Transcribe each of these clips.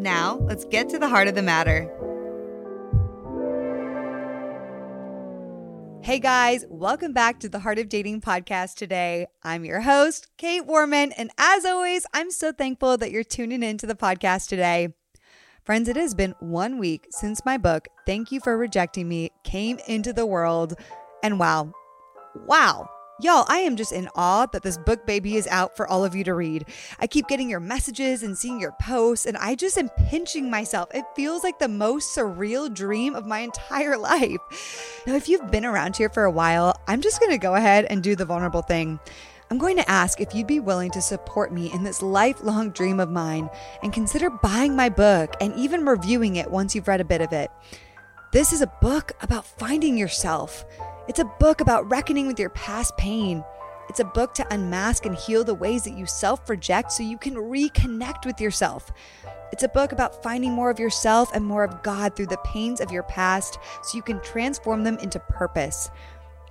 Now, let's get to the heart of the matter. Hey guys, welcome back to the Heart of Dating podcast today. I'm your host, Kait Warman, and as always, I'm so thankful that you're tuning in to the podcast today. Friends, it has been one week since my book, Thank You for Rejecting Me, came into the world. And wow, wow, Y'all, I am just in awe that this book baby is out for all of you to read. I keep getting your messages and seeing your posts, and I just am pinching myself. It feels like the most surreal dream of my entire life. Now, if you've been around here for a while, I'm just going to go ahead and do the vulnerable thing. I'm going to ask if you'd be willing to support me in this lifelong dream of mine and consider buying my book and even reviewing it once you've read a bit of it. This is a book about finding yourself. It's a book about reckoning with your past pain. It's a book to unmask and heal the ways that you self reject so you can reconnect with yourself. It's a book about finding more of yourself and more of God through the pains of your past so you can transform them into purpose.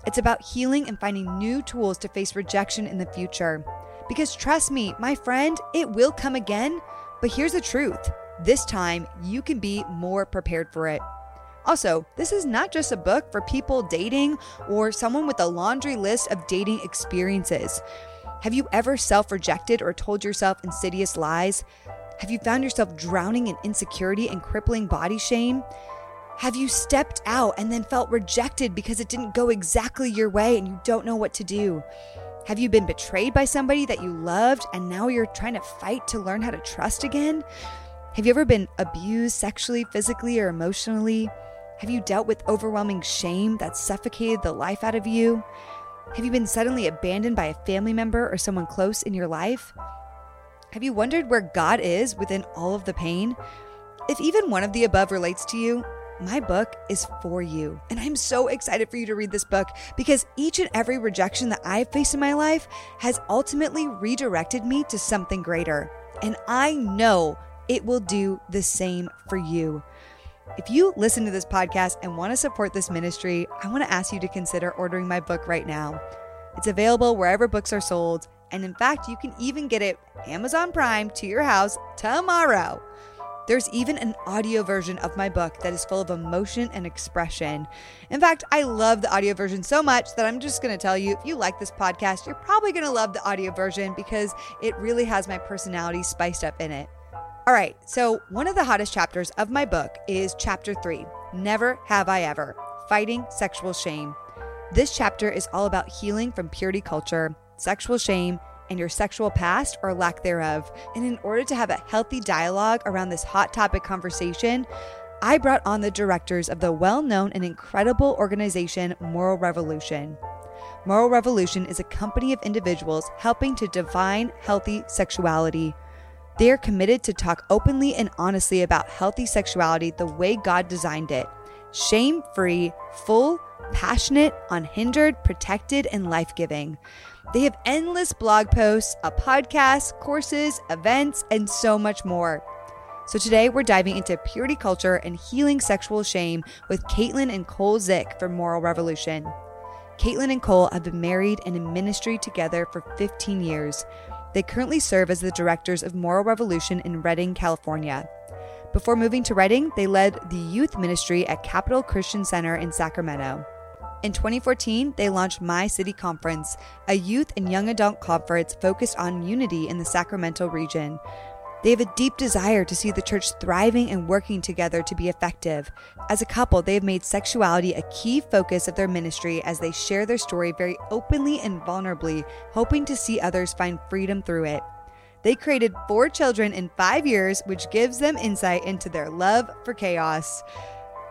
It's about healing and finding new tools to face rejection in the future. Because trust me, my friend, it will come again. But here's the truth this time, you can be more prepared for it. Also, this is not just a book for people dating or someone with a laundry list of dating experiences. Have you ever self rejected or told yourself insidious lies? Have you found yourself drowning in insecurity and crippling body shame? Have you stepped out and then felt rejected because it didn't go exactly your way and you don't know what to do? Have you been betrayed by somebody that you loved and now you're trying to fight to learn how to trust again? Have you ever been abused sexually, physically, or emotionally? Have you dealt with overwhelming shame that suffocated the life out of you? Have you been suddenly abandoned by a family member or someone close in your life? Have you wondered where God is within all of the pain? If even one of the above relates to you, my book is for you. And I'm so excited for you to read this book because each and every rejection that I've faced in my life has ultimately redirected me to something greater. And I know it will do the same for you. If you listen to this podcast and want to support this ministry, I want to ask you to consider ordering my book right now. It's available wherever books are sold, and in fact, you can even get it Amazon Prime to your house tomorrow. There's even an audio version of my book that is full of emotion and expression. In fact, I love the audio version so much that I'm just going to tell you if you like this podcast, you're probably going to love the audio version because it really has my personality spiced up in it. All right, so one of the hottest chapters of my book is chapter three Never Have I Ever Fighting Sexual Shame. This chapter is all about healing from purity culture, sexual shame, and your sexual past or lack thereof. And in order to have a healthy dialogue around this hot topic conversation, I brought on the directors of the well known and incredible organization Moral Revolution. Moral Revolution is a company of individuals helping to define healthy sexuality. They are committed to talk openly and honestly about healthy sexuality the way God designed it shame free, full, passionate, unhindered, protected, and life giving. They have endless blog posts, a podcast, courses, events, and so much more. So today we're diving into purity culture and healing sexual shame with Caitlin and Cole Zick for Moral Revolution. Caitlin and Cole have been married and in ministry together for 15 years. They currently serve as the directors of Moral Revolution in Redding, California. Before moving to Redding, they led the youth ministry at Capital Christian Center in Sacramento. In 2014, they launched My City Conference, a youth and young adult conference focused on unity in the Sacramento region. They have a deep desire to see the church thriving and working together to be effective. As a couple, they have made sexuality a key focus of their ministry as they share their story very openly and vulnerably, hoping to see others find freedom through it. They created four children in five years, which gives them insight into their love for chaos.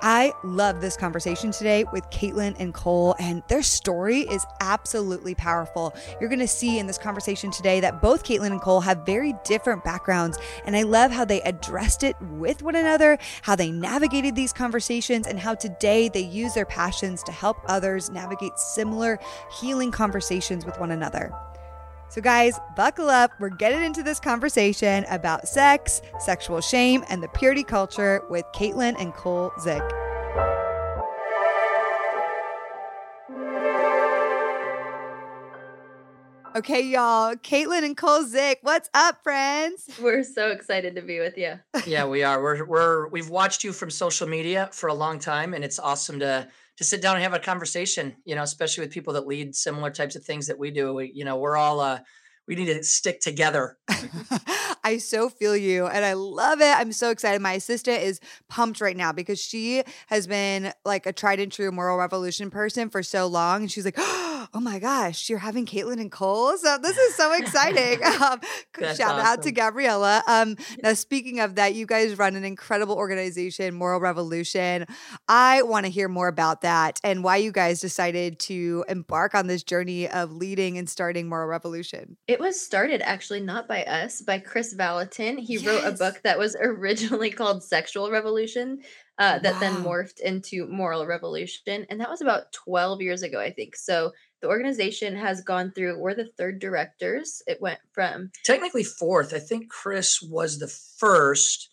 I love this conversation today with Caitlin and Cole, and their story is absolutely powerful. You're going to see in this conversation today that both Caitlin and Cole have very different backgrounds, and I love how they addressed it with one another, how they navigated these conversations, and how today they use their passions to help others navigate similar healing conversations with one another. So, guys, buckle up. We're getting into this conversation about sex, sexual shame, and the purity culture with Caitlin and Cole Zick. Okay, y'all. Caitlin and Cole Zick, what's up, friends? We're so excited to be with you. yeah, we are. We're we're we've watched you from social media for a long time, and it's awesome to to sit down and have a conversation, you know, especially with people that lead similar types of things that we do. We, you know, we're all uh we need to stick together. I so feel you and I love it. I'm so excited. My assistant is pumped right now because she has been like a tried and true moral revolution person for so long. And she's like, oh my gosh, you're having Caitlin and Cole. So this is so exciting. um, shout awesome. out to Gabriella. Um, now, speaking of that, you guys run an incredible organization, Moral Revolution. I want to hear more about that and why you guys decided to embark on this journey of leading and starting Moral Revolution. It it was started actually not by us, by Chris Valenton. He yes. wrote a book that was originally called Sexual Revolution, uh, that wow. then morphed into Moral Revolution. And that was about 12 years ago, I think. So the organization has gone through, we're the third directors. It went from technically fourth. I think chris was the first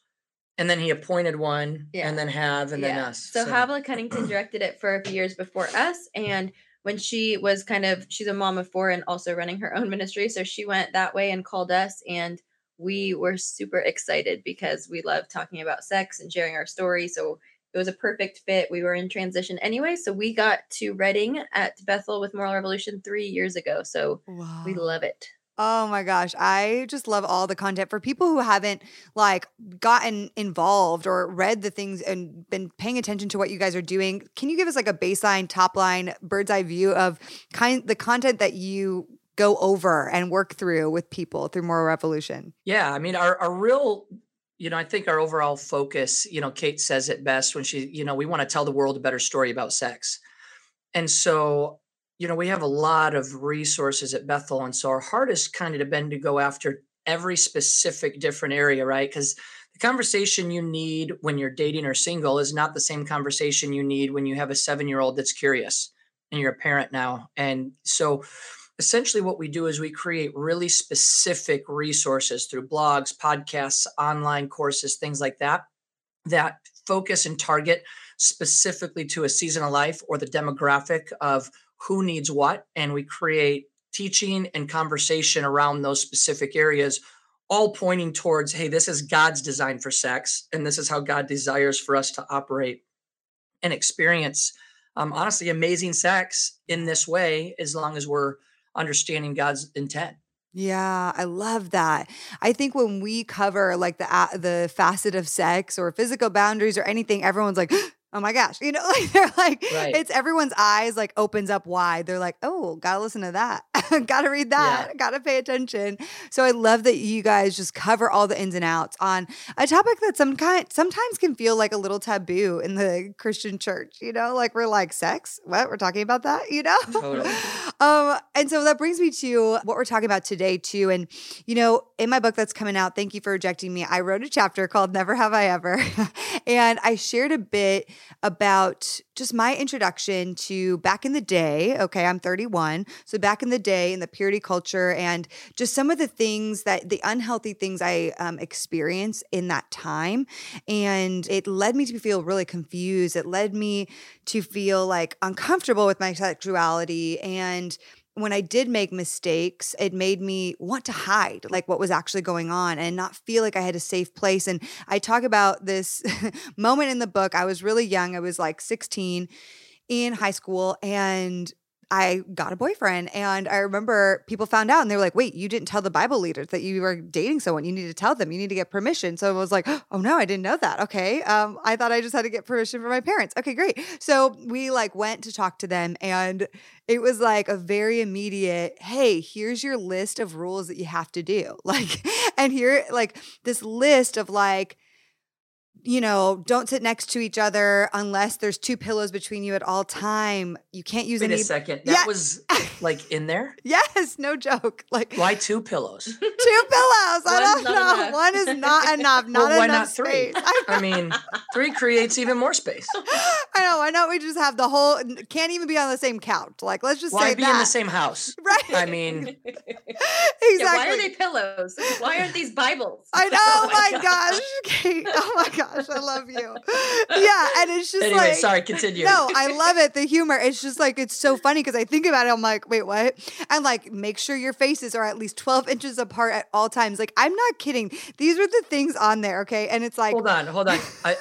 and then he appointed one yeah. and then have and yeah. then us so, so. Havilah Cunnington directed it for a few years before us and when she was kind of she's a mom of four and also running her own ministry so she went that way and called us and we were super excited because we love talking about sex and sharing our story so it was a perfect fit we were in transition anyway so we got to redding at bethel with moral revolution three years ago so wow. we love it Oh my gosh, I just love all the content for people who haven't like gotten involved or read the things and been paying attention to what you guys are doing. Can you give us like a baseline, top line, bird's eye view of kind the content that you go over and work through with people through Moral Revolution? Yeah, I mean our our real you know, I think our overall focus, you know, Cait says it best when she, you know, we want to tell the world a better story about sex. And so you know, we have a lot of resources at Bethel. And so our is kind of been to go after every specific different area, right? Because the conversation you need when you're dating or single is not the same conversation you need when you have a seven year old that's curious and you're a parent now. And so essentially what we do is we create really specific resources through blogs, podcasts, online courses, things like that, that focus and target specifically to a season of life or the demographic of who needs what, and we create teaching and conversation around those specific areas, all pointing towards hey, this is God's design for sex, and this is how God desires for us to operate and experience, um, honestly, amazing sex in this way, as long as we're understanding God's intent. Yeah, I love that. I think when we cover like the uh, the facet of sex or physical boundaries or anything, everyone's like, oh my gosh, you know, like they're like, right. it's everyone's eyes like opens up wide. They're like, oh, gotta listen to that. gotta read that. Yeah. Gotta pay attention. So I love that you guys just cover all the ins and outs on a topic that some kind sometimes can feel like a little taboo in the Christian church, you know, like we're like sex. What? We're talking about that, you know? Totally. Um, and so that brings me to what we're talking about today, too. And, you know, in my book that's coming out, thank you for rejecting me. I wrote a chapter called Never Have I Ever. and I shared a bit about just my introduction to back in the day. Okay, I'm 31. So back in the day in the purity culture and just some of the things that the unhealthy things I um, experienced in that time. And it led me to feel really confused. It led me to feel like uncomfortable with my sexuality and when I did make mistakes, it made me want to hide like what was actually going on and not feel like I had a safe place. And I talk about this moment in the book. I was really young, I was like 16 in high school, and I got a boyfriend. And I remember people found out and they were like, wait, you didn't tell the Bible leaders that you were dating someone. You need to tell them. You need to get permission. So I was like, oh no, I didn't know that. Okay. Um, I thought I just had to get permission from my parents. Okay, great. So we like went to talk to them and it was like a very immediate, hey, here's your list of rules that you have to do. Like, and here, like this list of like, you know, don't sit next to each other unless there's two pillows between you at all time. You can't use Wait any. a second. That Yeah. was like in there? Yes, no joke. Like Why two pillows? two pillows. I don't know. enough. One is not enough. Not Well, why enough not three? space. I, I mean, three creates even more space. I know. Why not we just have the whole? Can't even be on the same couch. Like, let's just say Why say be that. in the same house? Right. I mean, exactly. Yeah, why are they pillows? Why aren't these Bibles? I know. Oh my God. gosh, Kait. Oh my gosh, I love you. Yeah, and it's just anyway, like sorry, continue. No, I love it. The humor. It's just like it's so funny because I think about it. I'm like, wait, what? And like, make sure your faces are at least 12 inches apart at all times. Like, I'm not kidding. These are the things on there, okay? And it's like, hold on, hold on. I,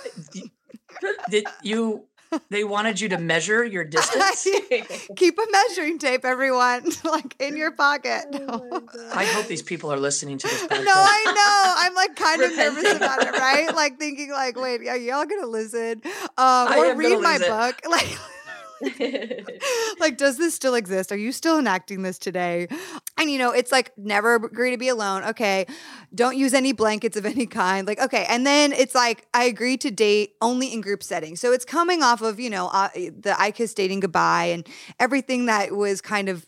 did you? They wanted you to measure your distance. keep a measuring tape, everyone, like in your pocket. Oh I hope these people are listening to this. Podcast. No, I know. I'm like kind of nervous about it, right? Like thinking, like, wait, are y'all gonna listen, um, or read my lose it. book? Like, like, does this still exist? Are you still enacting this today? And you know, it's like never agree to be alone. Okay, don't use any blankets of any kind. Like, okay, and then it's like I agree to date only in group settings. So it's coming off of you know uh, the I Kiss dating goodbye and everything that was kind of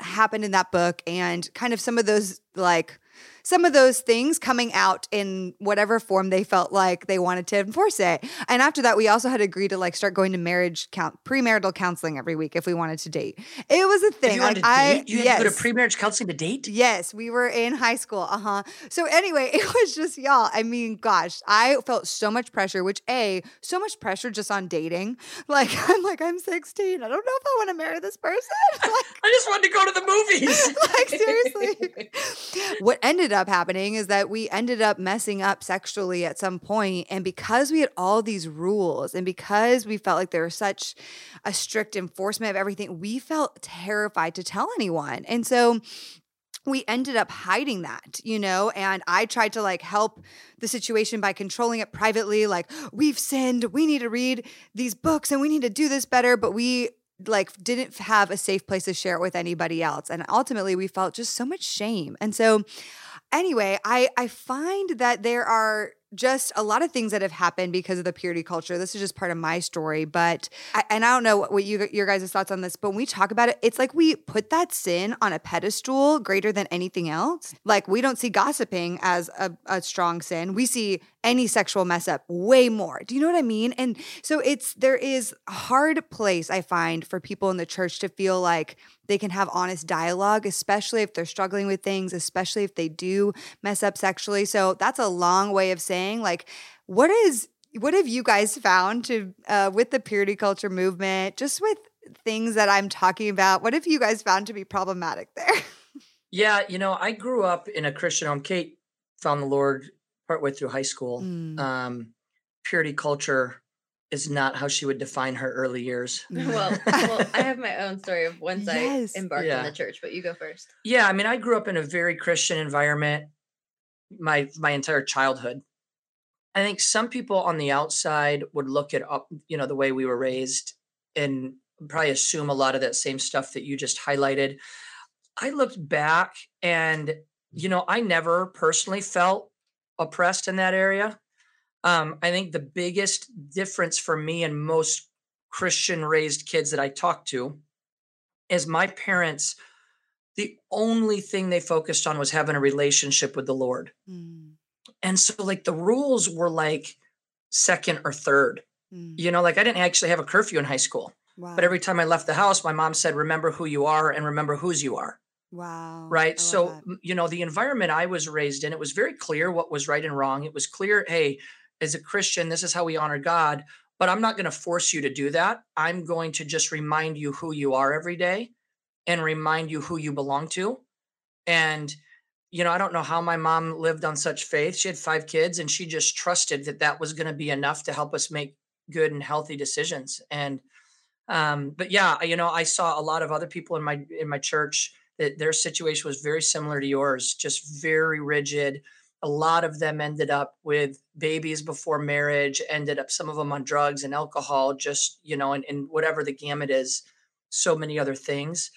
happened in that book and kind of some of those like some of those things coming out in whatever form they felt like they wanted to enforce it. And after that, we also had agreed to like start going to marriage count premarital counseling every week if we wanted to date. It was a thing. you Like, I you had yes. to go to pre-marriage counseling to date. Yes, we were in high school. Uh huh. So anyway, it was just y'all. I mean, gosh, I felt so much pressure. Which a so much pressure just on dating. Like I'm like I'm 16. I don't know if I want to marry this person. like, I just wanted to go to the movies. like seriously. what ended up happening is that we ended up messing up sexually at some point and because we had all these rules and because we felt like there was such a strict enforcement of everything, we felt terrified to tell anyone. And so we ended up hiding that, you know, and I tried to like help the situation by controlling it privately like we've sinned, we need to read these books and we need to do this better, but we like didn't have a safe place to share it with anybody else and ultimately we felt just so much shame. And so anyway, I I find that there are just a lot of things that have happened because of the purity culture. This is just part of my story, but and I don't know what you your guys' thoughts on this, but when we talk about it, it's like we put that sin on a pedestal greater than anything else. Like we don't see gossiping as a, a strong sin. We see any sexual mess up way more. Do you know what I mean? And so it's there is a hard place I find for people in the church to feel like they can have honest dialogue, especially if they're struggling with things, especially if they do mess up sexually. So that's a long way of saying, like, what is what have you guys found to uh, with the purity culture movement, just with things that I'm talking about? What have you guys found to be problematic there? Yeah, you know, I grew up in a Christian home. Cait found the Lord partway through high school. Mm. Um, purity culture is not how she would define her early years. well, well, I have my own story of once Yes. I embarked Yeah. on the church, but you go first. Yeah, I mean, I grew up in a very Christian environment my my entire childhood. I think some people on the outside would look at up, you know, the way we were raised and probably assume a lot of that same stuff that you just highlighted. I looked back and you know, I never personally felt oppressed in that area. Um, I think the biggest difference for me and most Christian raised kids that I talk to is my parents the only thing they focused on was having a relationship with the Lord. Mm, And so like the rules were like second or third. mm, You know, like I didn't actually have a curfew in high school, wow. but every time I left the house, my mom said, "Remember who you are and remember whose you are." Wow. Right? So, that. you know, the environment I was raised in, it was very clear what was right and wrong. It was clear, hey, as a Christian, this is how we honor God, but I'm not going to force you to do that. I'm going to just remind you who you are every day and remind you who you belong to. And you know, I don't know how my mom lived on such faith. She had five kids and she just trusted that that was going to be enough to help us make good and healthy decisions. And um but yeah, you know, I saw a lot of other people in my in my church that their situation was very similar to yours, just very rigid. A lot of them ended up with babies before marriage, ended up some of them on drugs and alcohol, just, you know, and, and whatever the gamut is, so many other things.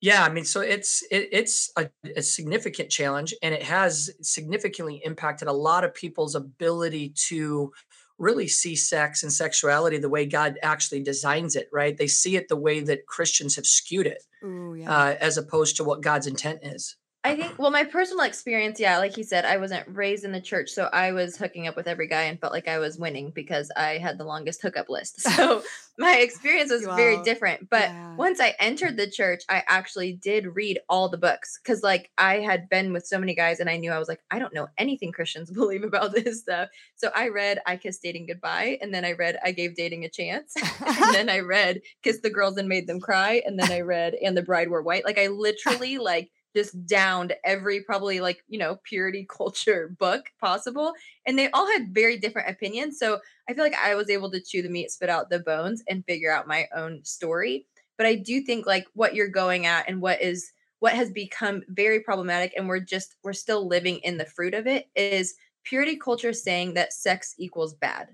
Yeah, I mean, so it's it, it's a, a significant challenge, and it has significantly impacted a lot of people's ability to really see sex and sexuality the way God actually designs it, right? They see it the way that Christians have skewed it, Ooh, yeah. uh, as opposed to what God's intent is. I think, well, my personal experience, yeah, like he said, I wasn't raised in the church, so I was hooking up with every guy and felt like I was winning because I had the longest hookup list. So my experience was very different. But Yeah. once I entered the church, I actually did read all the books because, like, I had been with so many guys and I knew I was like, I don't know anything Christians believe about this stuff. So I read I Kissed Dating Goodbye, and then I read I Gave Dating a Chance, and then I read Kissed the Girls and Made Them Cry, and then I read And the Bride Wore White. Like, I literally, like, just downed every probably like you know purity culture book possible and they all had very different opinions so i feel like i was able to chew the meat spit out the bones and figure out my own story but i do think like what you're going at and what is what has become very problematic and we're just we're still living in the fruit of it is purity culture saying that sex equals bad.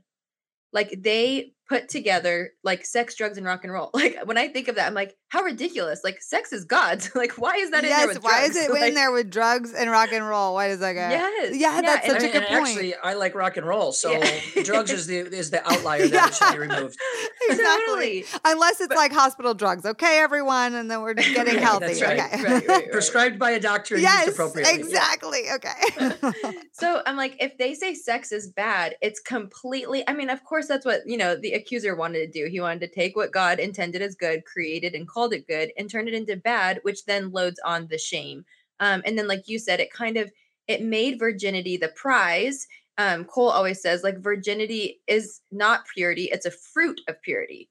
Like they put together like sex drugs and rock and roll like when i think of that i'm like how ridiculous like sex is god's like why is that in there yes. with Why is drugs? it in there with drugs and rock and roll? Why does that go? Yes, Yeah, yeah, that's such a good point. Actually, I like rock and roll, so Yeah. drugs is the is the outlier that should be removed. exactly. Totally. Unless it's like hospital drugs. Okay, everyone, and then we're just getting Right, healthy. right. Okay. Right, right. Prescribed by a doctor yes, appropriately. exactly. Okay. So I'm like, if they say sex is bad, it's completely. I mean, of course, that's what you know the accuser wanted to do. He wanted to take what God intended as good, created and called it good, and turn it into bad, which then loads on the shame. Um, and then, like you said, it kind of it made virginity the prize. Um, Cole always says like virginity is not purity; it's a fruit of purity.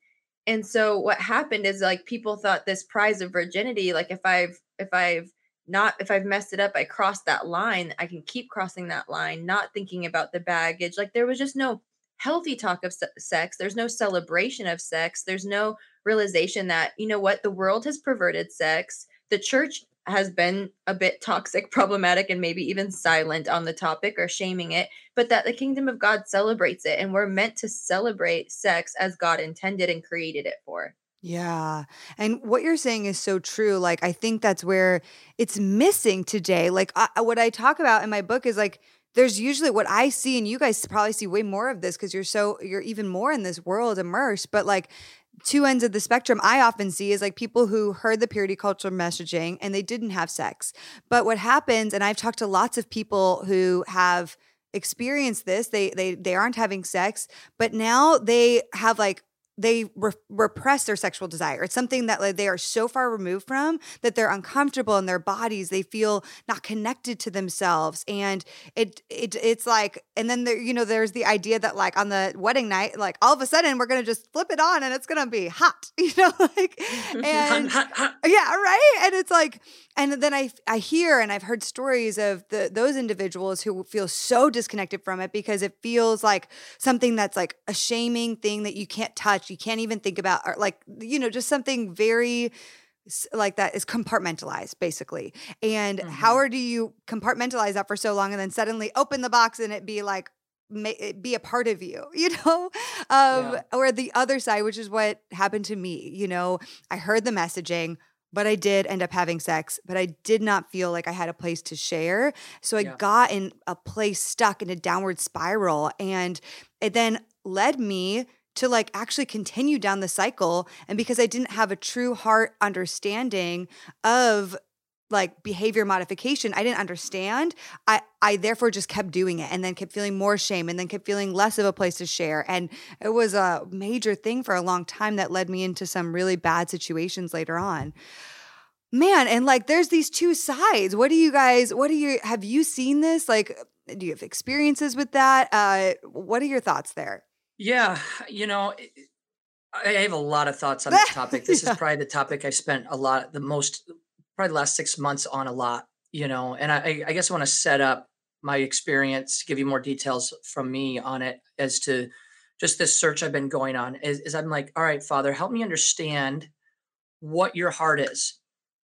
And so what happened is like people thought this prize of virginity, like if I've if I've not if I've messed it up, I crossed that line, I can keep crossing that line, not thinking about the baggage. Like there was just no healthy talk of se- sex. There's no celebration of sex. There's no realization that, you know what, the world has perverted sex. The church has been a bit toxic, problematic, and maybe even silent on the topic or shaming it, but that the kingdom of God celebrates it. And we're meant to celebrate sex as God intended and created it for. Yeah. And what you're saying is so true. Like, I think that's where it's missing today. Like, I- what I talk about in my book is like, there's usually what I see, and you guys probably see way more of this because you're so, you're even more in this world immersed. But like, two ends of the spectrum I often see is like people who heard the purity culture messaging and they didn't have sex. But what happens, and I've talked to lots of people who have experienced this, they they they aren't having sex, but now they have like they re- repress their sexual desire. It's something that like they are so far removed from that they're uncomfortable in their bodies. They feel not connected to themselves, and it it it's like, and then there you know there's the idea that like on the wedding night, like all of a sudden we're gonna just flip it on and it's gonna be hot, you know, like and Hot, hot, hot. yeah, right. And it's like, and then I I hear and I've heard stories of the those individuals who feel so disconnected from it because it feels like something that's like a shaming thing that you can't touch, you can't even think about, or like you know, just something very like that is compartmentalized basically. And how Mhm. are do you compartmentalize that for so long and then suddenly open the box and it be like be a part of you, you know? Um, Yeah. Or the other side, which is what happened to me. You know, I heard the messaging, but I did end up having sex, but I did not feel like I had a place to share. So I Yeah. got in a place stuck in a downward spiral. And it then led me to like actually continue down the cycle. And because I didn't have a true heart understanding of like behavior modification i didn't understand i i therefore just kept doing it and then kept feeling more shame and then kept feeling less of a place to share and it was a major thing for a long time that led me into some really bad situations later on. Man and like there's these two sides. What do you guys what do you have you seen this? Like do you have experiences with that? Uh what are your thoughts there Yeah, you know, I have a lot of thoughts on this topic. This Yeah. is probably the topic I spent a lot, the most, probably the last six months on a lot. You know, and I, I- I guess I want to set up my experience, give you more details from me on it as to just this search I've been going on. Is, is I'm like, all right, Father, help me understand what your heart is,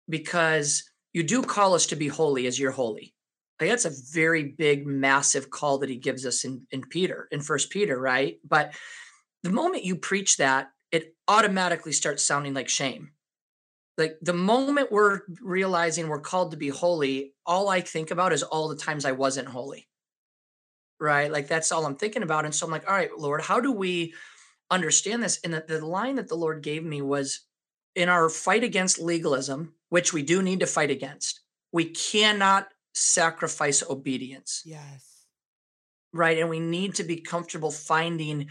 because you do call us to be holy as you're holy. Like that's a very big, massive call that he gives us in, in Peter, in First Peter, right? But the moment you preach that, it automatically starts sounding like shame. Like the moment we're realizing we're called to be holy, all I think about is all the times I wasn't holy. right? Like that's all I'm thinking about. And so I'm like, all right, Lord, how do we understand this? And the, the line that the Lord gave me was in our fight against legalism, which we do need to fight against, we cannot sacrifice obedience. Yes. Right. And we need to be comfortable finding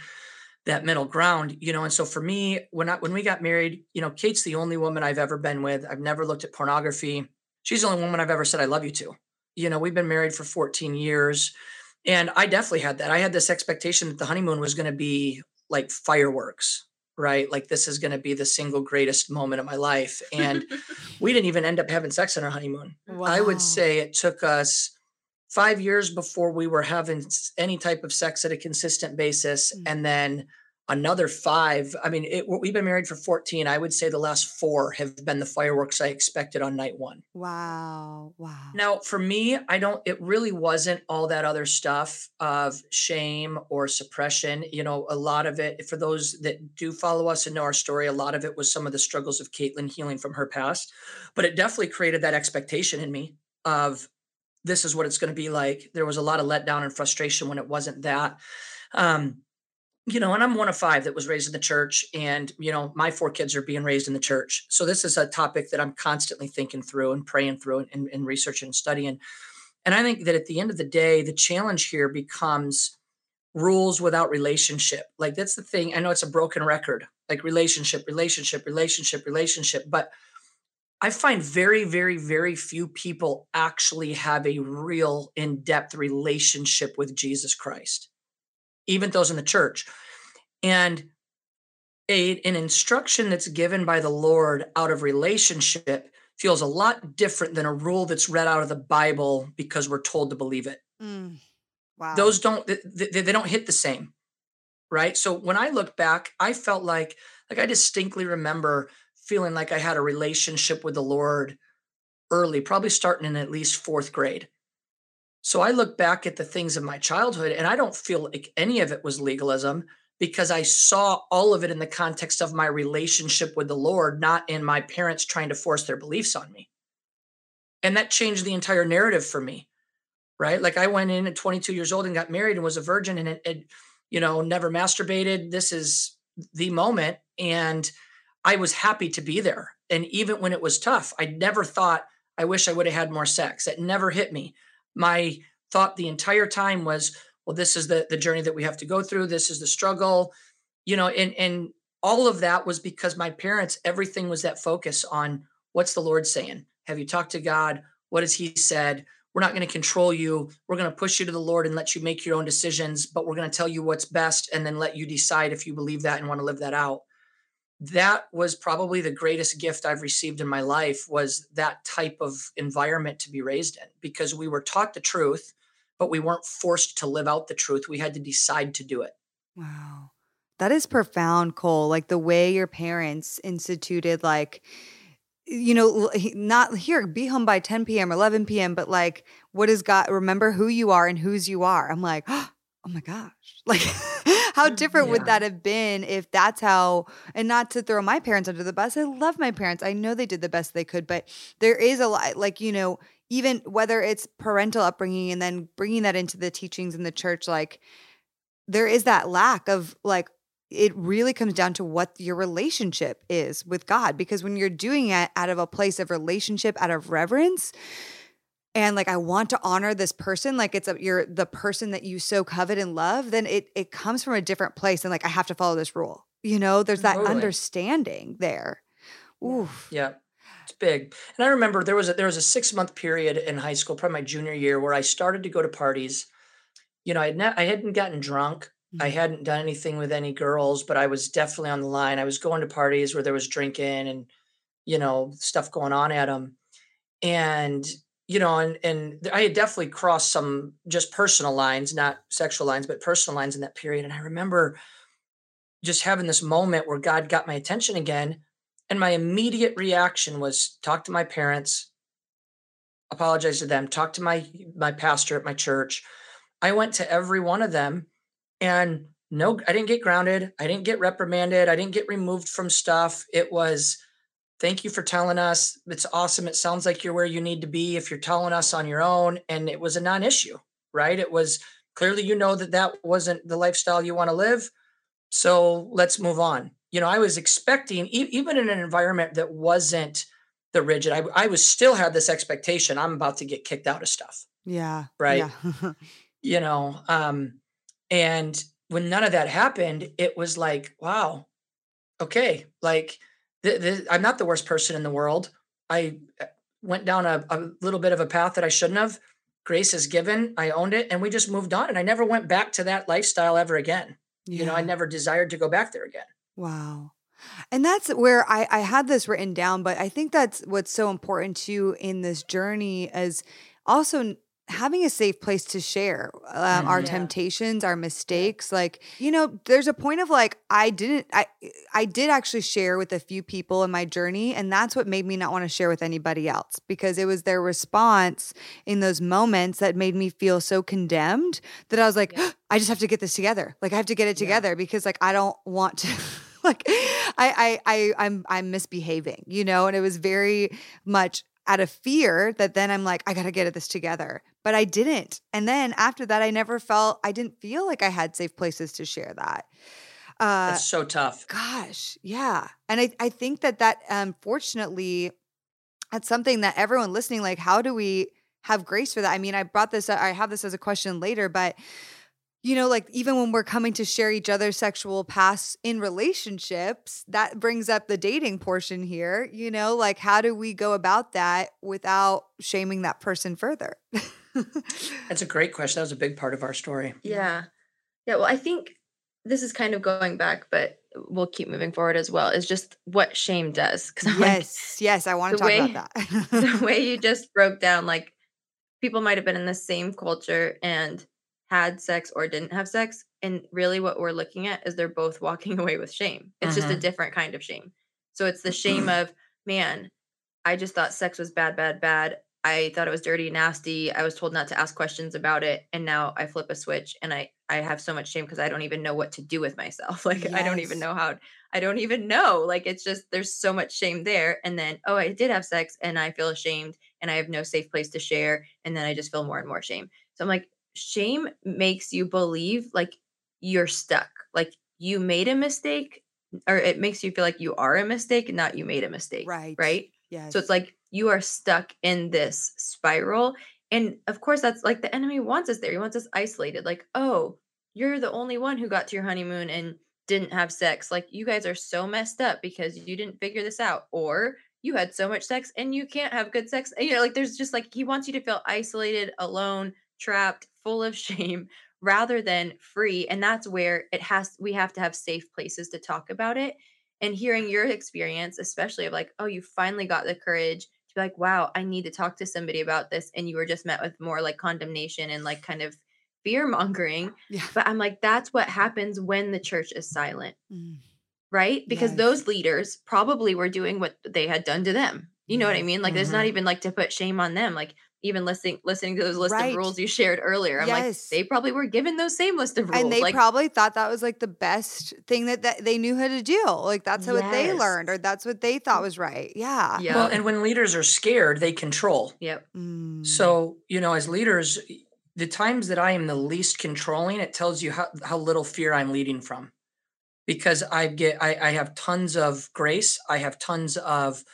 that middle ground, you know. And so for me, when I when we got married, you know, Cait's the only woman I've ever been with. I've never looked at pornography. She's the only woman I've ever said I love you to. You know, we've been married for 14 years. And I definitely had that. I had this expectation that the honeymoon was going to be like fireworks, right? Like this is going to be the single greatest moment of my life. And we didn't even end up having sex on our honeymoon. Wow. I would say it took us five years before we were having any type of sex at a consistent basis. Mm-hmm. And then another five. I mean, it, we've been married for 14. I would say the last four have been the fireworks I expected on night one. Wow. Wow. Now, for me, I don't, it really wasn't all that other stuff of shame or suppression. You know, a lot of it, for those that do follow us and know our story, a lot of it was some of the struggles of Caitlin healing from her past. But it definitely created that expectation in me of this is what it's going to be like. There was a lot of letdown and frustration when it wasn't that. Um, you know, and I'm one of five that was raised in the church, and you know, my four kids are being raised in the church. So this is a topic that I'm constantly thinking through and praying through and, and, and researching and studying. And I think that at the end of the day, the challenge here becomes rules without relationship. Like that's the thing. I know it's a broken record, like relationship, relationship, relationship, relationship, but I find very, very, very few people actually have a real in depth relationship with Jesus Christ even those in the church. And a, an instruction that's given by the Lord out of relationship feels a lot different than a rule that's read out of the Bible because we're told to believe it. Mm, wow. Those don't they, they don't hit the same. Right? So when I look back, I felt like like I distinctly remember feeling like I had a relationship with the Lord early, probably starting in at least 4th grade. So I look back at the things of my childhood and I don't feel like any of it was legalism because I saw all of it in the context of my relationship with the Lord, not in my parents trying to force their beliefs on me. And that changed the entire narrative for me, right? Like I went in at 22 years old and got married and was a virgin and it, it you know, never masturbated. This is the moment. And I was happy to be there. And even when it was tough, I never thought, I wish I would have had more sex. It never hit me my thought the entire time was well this is the the journey that we have to go through this is the struggle. You know and and all of that was because my parents everything was that focus on what's the lord saying? Have you talked to god? What has he said? We're not going to control you. We're going to push you to the lord and let you make your own decisions but we're going to tell you what's best and then let you decide if you believe that and want to live that out that was probably the greatest gift I've received in my life was that type of environment to be raised in because we were taught the truth, but we weren't forced to live out the truth. We had to decide to do it. Wow. That is profound, Cole. Like the way your parents instituted, like, you know, not here, be home by 10 p.m. or 11 p.m., but like, what is God? Remember who you are and whose you are. I'm like, oh Oh my gosh. Like, how different yeah. would that have been if that's how, and not to throw my parents under the bus. I love my parents. I know they did the best they could, but there is a lot, like, you know, even whether it's parental upbringing and then bringing that into the teachings in the church, like, there is that lack of like, it really comes down to what your relationship is with God. Because when you're doing it out of a place of relationship, out of reverence, and like I want to honor this person, like it's a, you're the person that you so covet and love, then it it comes from a different place, and like I have to follow this rule. You know, there's that totally. understanding there. Oof. Yeah. It's big. And I remember there was a there was a six month period in high school, probably my junior year, where I started to go to parties. You know, I had ne- I hadn't gotten drunk. Mm-hmm. I hadn't done anything with any girls, but I was definitely on the line. I was going to parties where there was drinking and you know stuff going on at them. And you know, and and I had definitely crossed some just personal lines, not sexual lines, but personal lines in that period. And I remember just having this moment where God got my attention again. And my immediate reaction was talk to my parents, apologize to them, talk to my my pastor at my church. I went to every one of them and no, I didn't get grounded. I didn't get reprimanded. I didn't get removed from stuff. It was thank you for telling us. It's awesome. It sounds like you're where you need to be if you're telling us on your own. And it was a non issue, right? It was Clearly, you know that that wasn't the lifestyle you want to live. So let's move on. You know, I was expecting, e- even in an environment that wasn't the rigid, I, I was still had this expectation I'm about to get kicked out of stuff. Yeah. Right. Yeah. you know um and when none of that happened it was like wow okay like th- th- i'm not the worst person in the world. I uh, went down a, a little bit of a path that i shouldn't have. Grace is given. I owned it and we just moved on and i never went back to that lifestyle ever again. You know i never desired to go back there again. Wow. And that's where I, I had this written down, but I think that's what's so important too in this journey is also having a safe place to share um, our Mhm. Yeah. temptations, our mistakes. Like, you know, there's a point of like, I didn't, I, I did actually share with a few people in my journey. And that's what made me not want to share with anybody else because it was their response in those moments that made me feel so condemned that I was like, Yeah. I just have to get this together. Like I have to get it Yeah. together because like I don't want to like I I I I'm I'm misbehaving, you know, and it was very much out of fear that then I'm like I got to get this together. But I didn't. And then after that I never felt I didn't feel like I had safe places to share that. Uh that's so tough Gosh, yeah. And I, I think that that unfortunately, that's something that everyone listening, like, how do we have grace for that? I mean, I brought this, I have this as a question later, but you know, like even when we're coming to share each other's sexual pasts in relationships, that brings up the dating portion here. You know, like how do we go about that without shaming that person further? that's a great question that was a big part of our story Yeah. Yeah. Well, I think this is kind of going back, but we'll keep moving forward as well. Is just what shame does. Because yes, yes, I want to talk way- about that. the way you just broke down, like people might have been in the same culture and had sex or didn't have sex. And really, what we're looking at is they're both walking away with shame. It's just a Mhm. different kind of shame. So it's the shame of, man, I just thought sex was bad, bad, bad. I thought it was dirty, nasty. I was told not to ask questions about it, and now I flip a switch, and I I have so much shame because I don't even know what to do with myself. Like I don't even know how. I don't even know. Like it's just there's so much shame there, and then oh, I did have sex, and I feel ashamed, and I have no safe place to share, and then I just feel more and more shame. So I'm like, shame makes you believe like you're stuck, like you made a mistake, or it makes you feel like you are a mistake, not you made a mistake. Right. Right. Yeah. So it's like you are stuck in this spiral. And of course, that's like the enemy wants us there. He wants us isolated. Like, oh, you're the only one who got to your honeymoon and didn't have sex. Like, you guys are so messed up because you didn't figure this out. Or you had so much sex and you can't have good sex. You know, like there's just like he wants you to feel isolated, alone, trapped, full of shame rather than free. And that's where it has, we have to have safe places to talk about it and hearing your experience, especially of like, oh, you finally got the courage to be like, wow, I need to talk to somebody about this. And you were just met with more like condemnation and like kind of fear mongering. yeah. But I'm like, that's what happens when the church is silent, Mm. right? Because Yes. those leaders probably were doing what they had done to them. You know what I mean? Like, there's not even like to put shame on them. Like, even listening listening to those list Right. of rules you shared earlier, I'm Yes. like, they probably were given those same list of rules. and they like, probably thought that was like the best thing that, that they knew how to do. Like that's what they learned, or that's what they thought was right. Yeah. yeah, well and when leaders are scared they control yep, Mm. So, you know, as leaders, the times that I am the least controlling, it tells you how, how little fear I'm leading from. Because I get I, I have tons of grace, I have tons of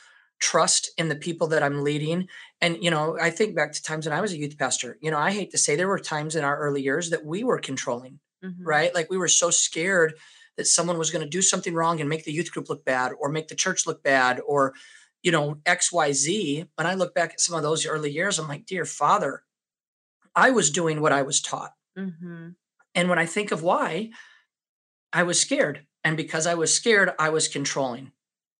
trust in the people that I'm leading. And, you know, I think back to times when I was a youth pastor. You know, I hate to say there were times in our early years that we were controlling, mhm, right? Like we were so scared that someone was going to do something wrong and make the youth group look bad or make the church look bad or you know xyz when i look back at some of those early years i'm like dear father i was doing what i was taught mhm. and when i think of why i was scared and because i was scared i was controlling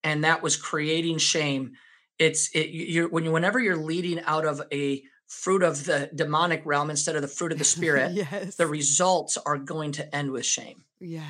and that was creating shame it's it you when you whenever you're leading out of a fruit of the demonic realm instead of the fruit of the spirit yes. the results are going to end with shame yeah.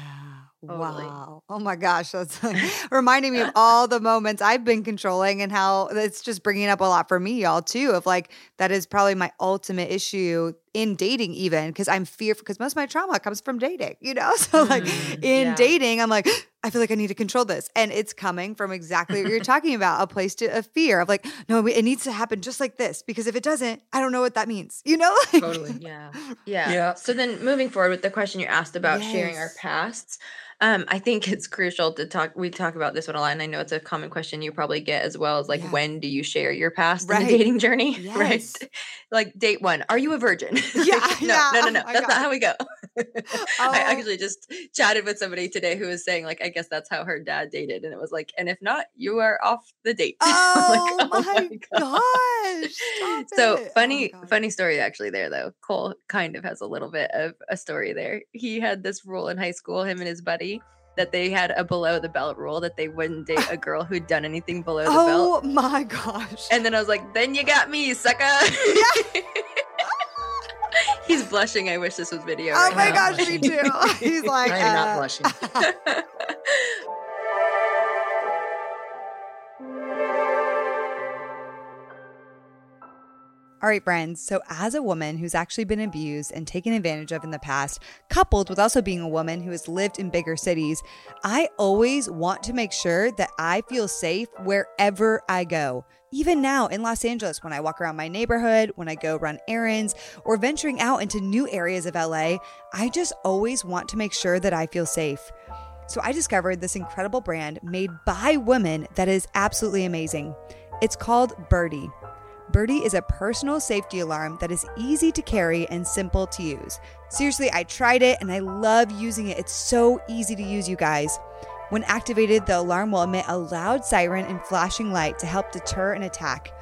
Totally. Wow. Oh my gosh. That's like reminding me of all the moments I've been controlling and how it's just bringing up a lot for me, y'all, too, of like that is probably my ultimate issue in dating, even because I'm fearful because most of my trauma comes from dating, you know? So, like Mhm. in Yeah. dating, I'm like, I feel like I need to control this. And it's coming from exactly what you're talking about a place to a fear of like, no, it needs to happen just like this. Because if it doesn't, I don't know what that means. You know? Like, totally. Yeah. Yeah. Yeah. So then moving forward with the question you asked about yes. sharing our pasts, um, I think it's crucial to talk. We talk about this one a lot, and I know it's a common question you probably get as well. As like, yeah. when do you share your past right. in the dating journey? Yes. Right, like date one. Are you a virgin? Yeah, like, no, yeah. no, no, no. Oh that's not how we go. oh. I actually just chatted with somebody today who was saying like, I guess that's how her dad dated, and it was like, and if not, you are off the date. Oh, like, oh my, my gosh! so it. funny, oh funny story actually there though. Cole kind of has a little bit of a story there. He had this rule in high school. Him and his buddy that they had a below the belt rule that they wouldn't date a girl who'd done anything below the oh belt. Oh my gosh. And then I was like, then you got me, sucker. Yeah. He's blushing. I wish this was video. Oh right my now. gosh, me too. He's like, I'm uh, not blushing. All right, friends. So, as a woman who's actually been abused and taken advantage of in the past, coupled with also being a woman who has lived in bigger cities, I always want to make sure that I feel safe wherever I go. Even now in Los Angeles, when I walk around my neighborhood, when I go run errands, or venturing out into new areas of LA, I just always want to make sure that I feel safe. So, I discovered this incredible brand made by women that is absolutely amazing. It's called Birdie. Birdie is a personal safety alarm that is easy to carry and simple to use. Seriously, I tried it and I love using it. It's so easy to use, you guys. When activated, the alarm will emit a loud siren and flashing light to help deter an attack.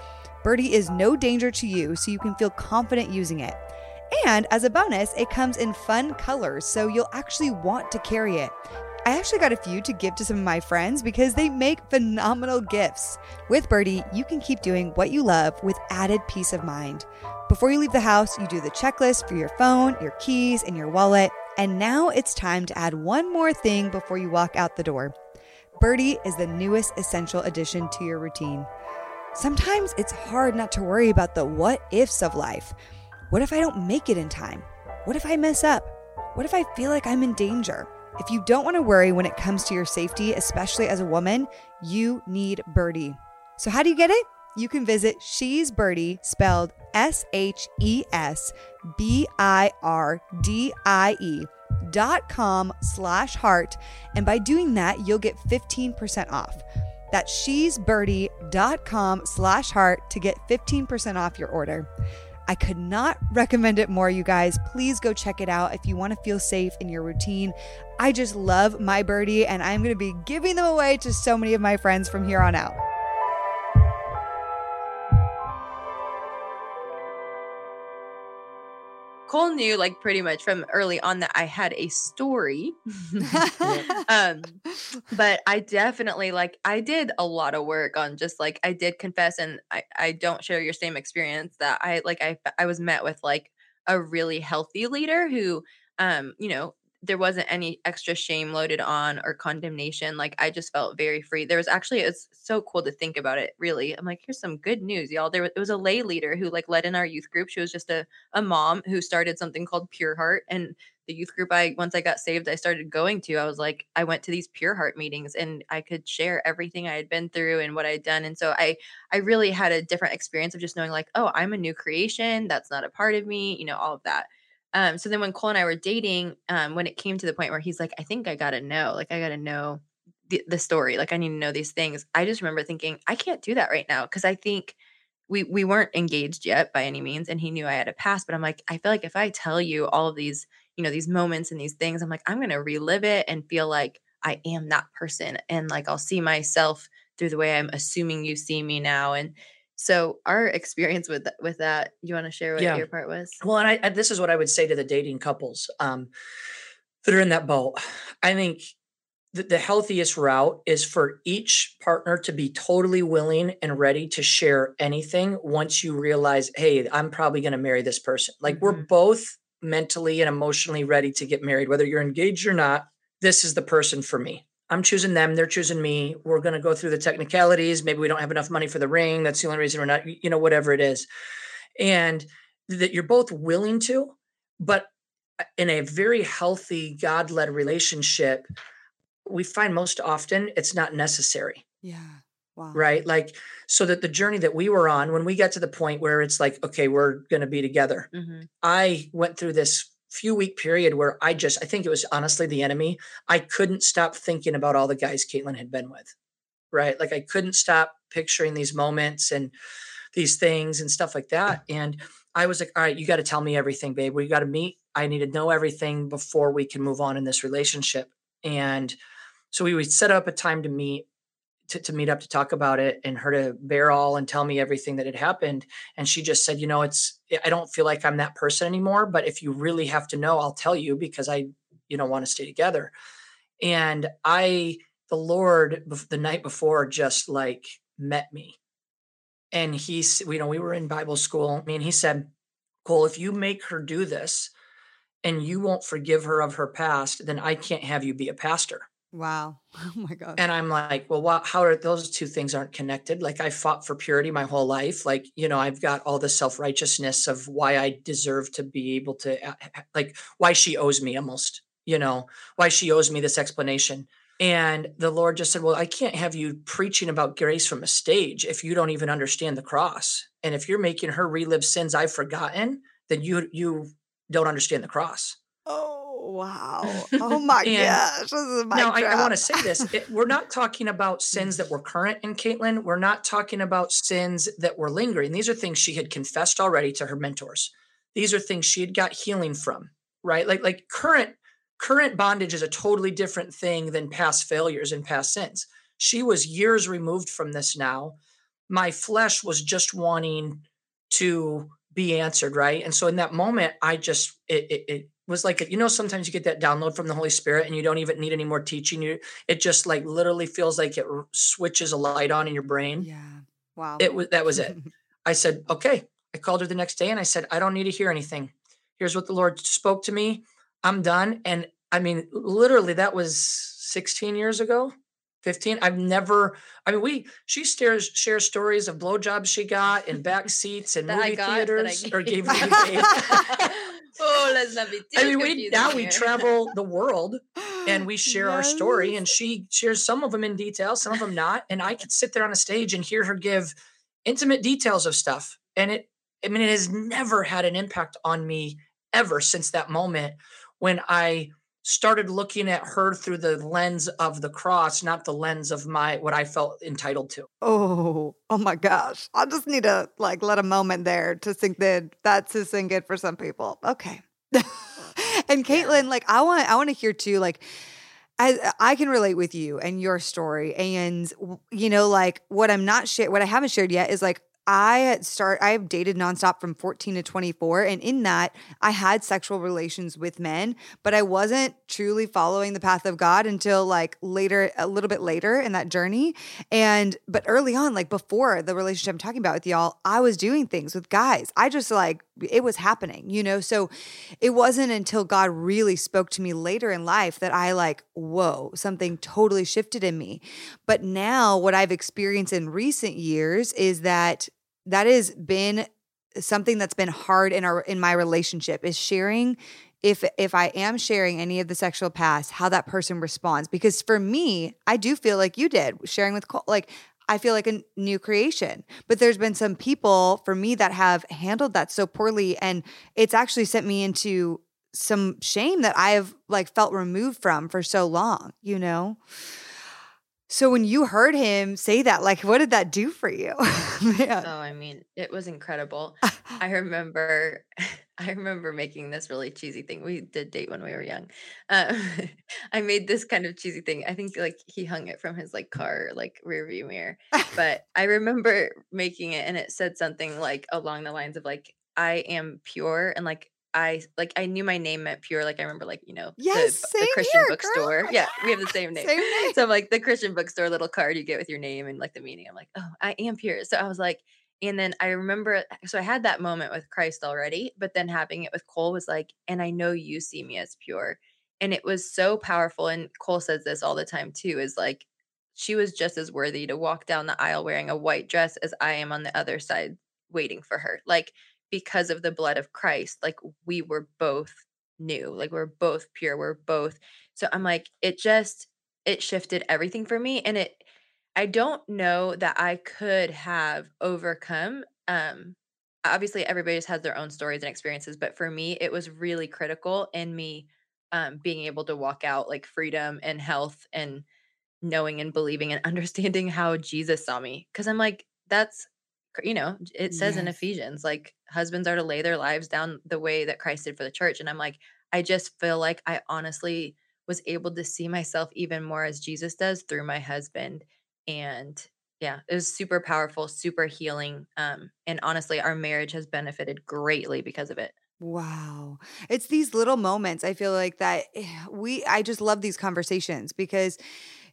Birdie is no danger to you, so you can feel confident using it. And as a bonus, it comes in fun colors, so you'll actually want to carry it. I actually got a few to give to some of my friends because they make phenomenal gifts. With Birdie, you can keep doing what you love with added peace of mind. Before you leave the house, you do the checklist for your phone, your keys, and your wallet. And now it's time to add one more thing before you walk out the door. Birdie is the newest essential addition to your routine. Sometimes it's hard not to worry about the what ifs of life. What if I don't make it in time? What if I mess up? What if I feel like I'm in danger? If you don't want to worry when it comes to your safety, especially as a woman, you need Birdie. So, how do you get it? You can visit She's Birdie, spelled S H E S B I R D I E dot com slash heart. And by doing that, you'll get 15% off. That's she's dot com slash heart to get 15% off your order. I could not recommend it more, you guys. Please go check it out if you want to feel safe in your routine. I just love my birdie, and I'm going to be giving them away to so many of my friends from here on out. Cole knew like pretty much from early on that I had a story. um, but I definitely like I did a lot of work on just like I did confess and I, I don't share your same experience that I like I I was met with like a really healthy leader who um, you know, there wasn't any extra shame loaded on or condemnation. Like I just felt very free. There was actually it's so cool to think about it. Really, I'm like, here's some good news, y'all. There was, it was a lay leader who like led in our youth group. She was just a a mom who started something called Pure Heart, and the youth group I once I got saved, I started going to. I was like, I went to these Pure Heart meetings, and I could share everything I had been through and what I had done. And so I I really had a different experience of just knowing like, oh, I'm a new creation. That's not a part of me. You know, all of that. Um, so then when Cole and I were dating, um, when it came to the point where he's like, I think I gotta know, like I gotta know the, the story, like I need to know these things. I just remember thinking, I can't do that right now because I think we we weren't engaged yet by any means, and he knew I had a past. But I'm like, I feel like if I tell you all of these, you know, these moments and these things, I'm like, I'm gonna relive it and feel like I am that person, and like I'll see myself through the way I'm assuming you see me now, and so our experience with with that, you want to share what yeah. your part was? Well, and I, I, this is what I would say to the dating couples um, that are in that boat. I think the, the healthiest route is for each partner to be totally willing and ready to share anything once you realize, hey, I'm probably going to marry this person. Like mm-hmm. we're both mentally and emotionally ready to get married, whether you're engaged or not. This is the person for me. I'm choosing them, they're choosing me. We're going to go through the technicalities. Maybe we don't have enough money for the ring. That's the only reason we're not, you know, whatever it is. And that you're both willing to, but uh, in a very healthy, God led relationship, we find most often it's not necessary. Yeah. Wow. Right. Like, so that the journey that we were on, when we got to the point where it's like, okay, we're going to be together, hmm I went through this few week period where I just, I think it was honestly the enemy. I couldn't stop thinking about all the guys Caitlin had been with. Right. Like, I couldn't stop picturing these moments and these things and stuff like that. And I was like, all right, you got to tell me everything, babe. We got to meet. I need to know everything before we can move on in this relationship. And so we would set up a time to meet to, to meet up to talk about it and her to bear all and tell me everything that had happened. And she just said you know it's i don't feel like i'm that person anymore but if you really have to know i'll tell you because i you know want to stay together. And i the lord the night before just like met me. And he's you know we were in bible school I mean he said cole if you make her do this and you won't forgive her of her past then i can't have you be a pastor Wow. Oh my God. and I'm like, well, how are those two things aren't connected? Like I fought for purity my whole life. Like, you know, I've got all the self righteousness of why I deserve to be able to, uh, like, why she owes me almost, you know, why she owes me this explanation. And the Lord just said, well, I can't have you preaching about grace from a stage if you don't even understand the cross. And if you're making her relive sins I've forgotten, then you, you don't understand the cross. oh wow. Oh my gosh. This is my Now, I, I want to say this. It, we're not talking about sins that were current in Caitlin. We're not talking about sins that were lingering. These are things she had confessed already to her mentors. These are things she had got healing from, right? Like, like current current bondage is a totally different thing than past failures and past sins. She was years removed from this now. My flesh was just wanting to be answered, right? And so in that moment, I just it it, it was like you know sometimes you get that download from the Holy Spirit and you don't even need any more teaching. You it just like literally feels like it switches a light on in your brain. Yeah. Wow. It was that was it. I said, okay. I called her the next day and I said, I don't need to hear anything. Here's what the Lord spoke to me. I'm done. And I mean, literally, that was 16 years ago, 15. I've never, I mean, we, she shares, shares stories of blowjobs she got in back seats and movie got, theaters or gave. gave gave. oh, let's not be I mean, we, now we travel the world and we share our story and she shares some of them in detail some of them not and i could sit there on a stage and hear her give intimate details of stuff. And it i mean it has never had an impact on me ever since that moment when i started looking at her through the lens of the cross not the lens of my what i felt entitled to Oh, oh my gosh. I just need to like let a moment there to sink in. That's to sink in for some people. Okay. and Caitlin, like I want I want to hear too, like I uh, I can relate with you and your story. And you know, like what I'm not share what I haven't shared yet is like I start I have dated nonstop from 14 to 24 and in that I had sexual relations with men but I wasn't truly following the path of God until like later a little bit later in that journey. And but early on like before the relationship I'm talking about with y'all I was doing things with guys. I just like it was happening you know? So it wasn't until God really spoke to me later in life that I like whoa something totally shifted in me. But now what I've experienced in recent years is that that has been something that's been hard in our in my relationship is sharing if if I am sharing any of the sexual past, how that person responds. Because for me, I do feel like you did sharing with Cole, like I feel like a new creation. But there's been some people for me that have handled that so poorly, and it's actually sent me into some shame that I have like felt removed from for so long. You know. So when you heard him say that, like, what did that do for you, man? Oh, I mean, it was incredible. I remember, I remember making this really cheesy thing. We did date when we were young. Um, I made this kind of cheesy thing. I think like he hung it from his like car like rear view mirror. But I remember making it, and it said something like along the lines of like, "I am pure," and like I like I knew my name meant pure. Like I remember like you know Yes, the, the Christian here, girl. bookstore. Yeah, we have the same name. Same name. So I'm like the Christian bookstore little card you get with your name and like the meaning. I'm like, oh, I am pure. So I was like, and then I remember, so I had that moment with Christ already, but then having it with Cole was like, and I know you see me as pure. And it was so powerful. And Cole says this all the time too is like, she was just as worthy to walk down the aisle wearing a white dress as I am on the other side waiting for her. Like, because of the blood of Christ, like we were both new, like we're both pure, we're both. So I'm like, it just, it shifted everything for me and it I don't know that I could have overcome um obviously everybody just has their own stories and experiences, but for me it was really critical in me um being able to walk out like freedom and health and knowing and believing and understanding how Jesus saw me cuz I'm like that's you know, it says in Ephesians like husbands are to lay their lives down the way that Christ did for the church and I'm like I just feel like I honestly was able to see myself even more as Jesus does through my husband. And yeah, it was super powerful, super healing. Um, and honestly, our marriage has benefited greatly because of it. Wow. It's these little moments I feel like that eh, we I just love these conversations because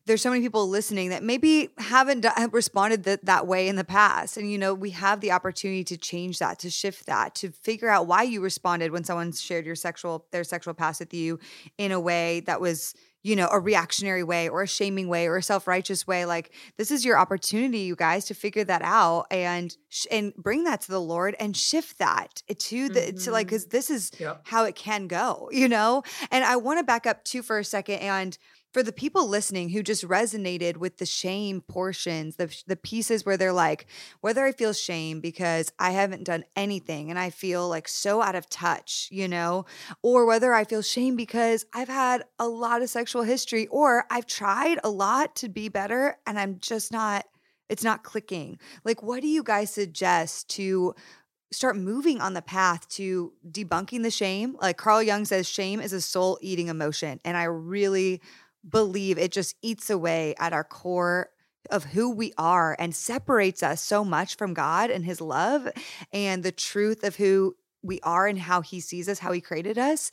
there's so many people listening that maybe haven't responded that that way in the past. And you know we have the opportunity to change that to shift that to figure out why you responded when someone shared your sexual their sexual past with you in a way that was you know a reactionary way or a shaming way or a self-righteous way. Like this is your opportunity you guys to figure that out and sh- and bring that to the lord and shift that to the to like mm-hmm. because this is Yep. how it can go you know? And i want to back up too for a second and for the people listening who just resonated with the shame portions, the the pieces where they're like, whether I feel shame because I haven't done anything and I feel like so out of touch, you know, or whether I feel shame because I've had a lot of sexual history or I've tried a lot to be better and I'm just not it's not clicking. Like what do you guys suggest to start moving on the path to debunking the shame? Like Carl Jung says shame is a soul eating emotion and I really believe it just eats away at our core of who we are and separates us so much from God and his love and the truth of who we are and how he sees us, how he created us.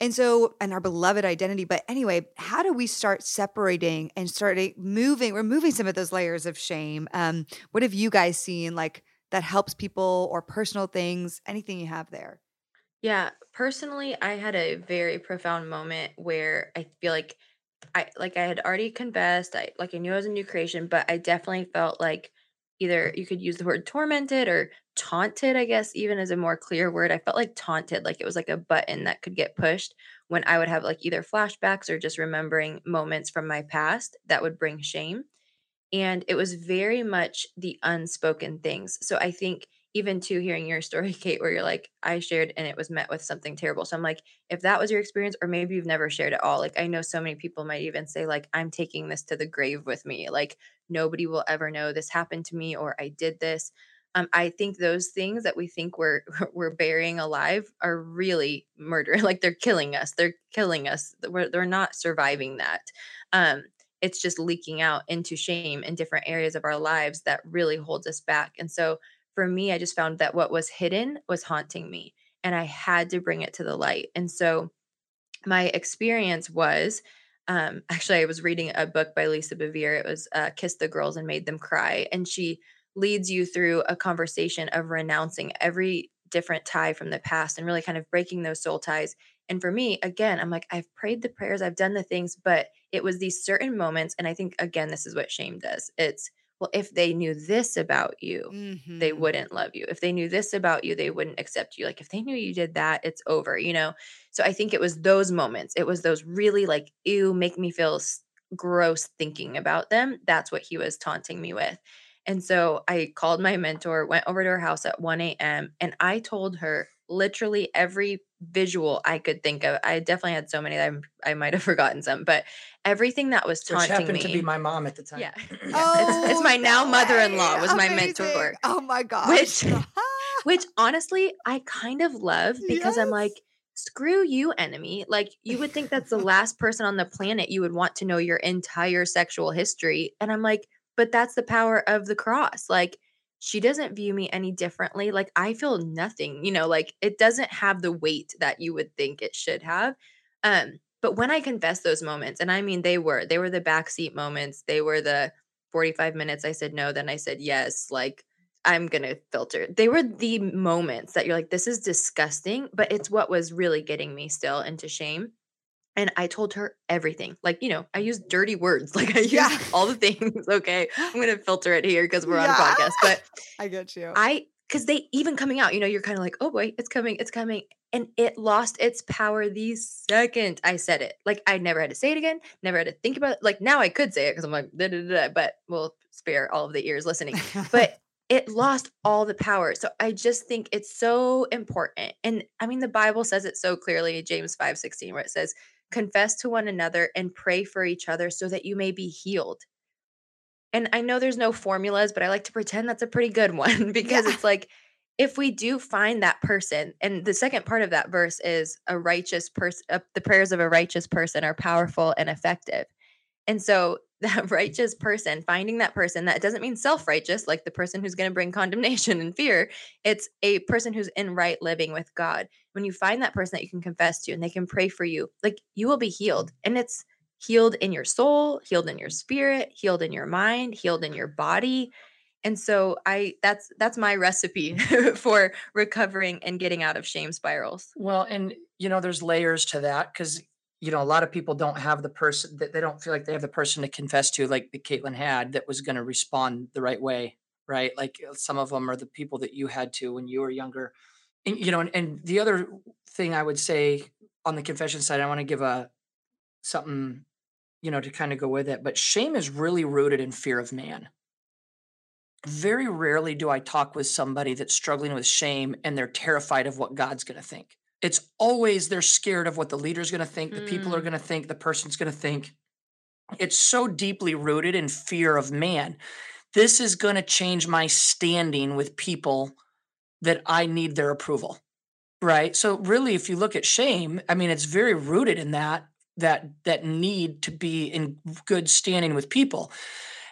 And so, and our beloved identity. But anyway, how do we start separating and starting moving, removing some of those layers of shame? Um, what have you guys seen like that helps people or personal things? Anything you have there? Yeah, personally, I had a very profound moment where I feel like I like I had already confessed, I like I knew I was a new creation, but I definitely felt like either you could use the word tormented or taunted, I guess, even as a more clear word. I felt like taunted, like it was like a button that could get pushed when I would have like either flashbacks or just remembering moments from my past that would bring shame. And it was very much the unspoken things. So I think even to hearing your story, Kait, where you're like, I shared and it was met with something terrible. So I'm like, if that was your experience, or maybe you've never shared at all, like I know so many people might even say, like, I'm taking this to the grave with me. Like nobody will ever know this happened to me or I did this. Um, I think those things that we think we're we're burying alive are really murder. Like they're killing us. They're killing us. We're, they're not surviving that. Um, it's just leaking out into shame in different areas of our lives that really holds us back. And so for me, I just found that what was hidden was haunting me and I had to bring it to the light. And so my experience was um, actually, I was reading a book by Lisa Bevere. It was uh, Kiss the Girls and Made Them Cry. And she leads you through a conversation of renouncing every different tie from the past and really kind of breaking those soul ties. And for me, again, I'm like, I've prayed the prayers, I've done the things, but it was these certain moments. And I think, again, this is what shame does it's, well, if they knew this about you, they Mm-hmm. wouldn't love you. If they knew this about you, they wouldn't accept you. Like if they knew you did that, it's over, you know? So I think it was those moments. It was those really like, ew, make me feel gross thinking about them. That's what he was taunting me with. And so I called my mentor, went over to her house at 1 a.m., and I told her literally every visual I could think of. I definitely had so many that I'm, I might have forgotten some, but everything that was Which happened me. to be my mom at the time. Yeah. Yeah. Oh, it's, it's my oh, now mother-in-law way. was my mentor Oh my gosh. which which honestly I kind of love because I'm like, screw you, enemy. Like, you would think that's the last person on the planet you would want to know your entire sexual history. And I'm like, but that's the power of the cross. Like, she doesn't view me any differently. Like, I feel nothing, you know, like it doesn't have the weight that you would think it should have. Um, but when I confess those moments, and I mean they were, they were the backseat moments, they were the 45 minutes I said no, then I said yes. Like I'm gonna filter. They were the moments that you're like, this is disgusting, but it's what was really getting me still into shame. And I told her everything. Like, you know, I mm. use dirty words. Like I used Yeah. all the things. Okay. I'm gonna filter it here because we're on a podcast. But I get you. I because they even coming out, you know, you're kind of like, oh boy, it's coming, it's coming. And it lost its power the second I said it. Like I never had to say it again, never had to think about it. Like now I could say it because I'm like, da, da, da, but we'll spare all of the ears listening. But it lost all the power. So I just think it's so important. And I mean, the Bible says it so clearly, James 5 16, where it says, confess to one another and pray for each other so that you may be healed. And I know there's no formulas, but I like to pretend that's a pretty good one because yeah. it's like if we do find that person, and the second part of that verse is a righteous person, uh, the prayers of a righteous person are powerful and effective. And so that righteous person, finding that person, that doesn't mean self righteous, like the person who's going to bring condemnation and fear. It's a person who's in right living with God. When you find that person that you can confess to and they can pray for you, like you will be healed. And it's healed in your soul, healed in your spirit, healed in your mind, healed in your body. And so I that's that's my recipe for recovering and getting out of shame spirals. Well, and you know there's layers to that cuz you know a lot of people don't have the person that they don't feel like they have the person to confess to like the Caitlin had that was going to respond the right way, right? Like uh, some of them are the people that you had to when you were younger. And you know and, and the other thing I would say on the confession side I want to give a something you know, to kind of go with it. But shame is really rooted in fear of man. Very rarely do I talk with somebody that's struggling with shame and they're terrified of what God's going to think. It's always they're scared of what the leader's going to think, the mm. people are mm. going to think, the person's going to think. It's so deeply rooted in fear of man. This is going to change my standing with people that I need their approval. Right. So, really, if you look at shame, I mean, it's very rooted in that that that need to be in good standing with people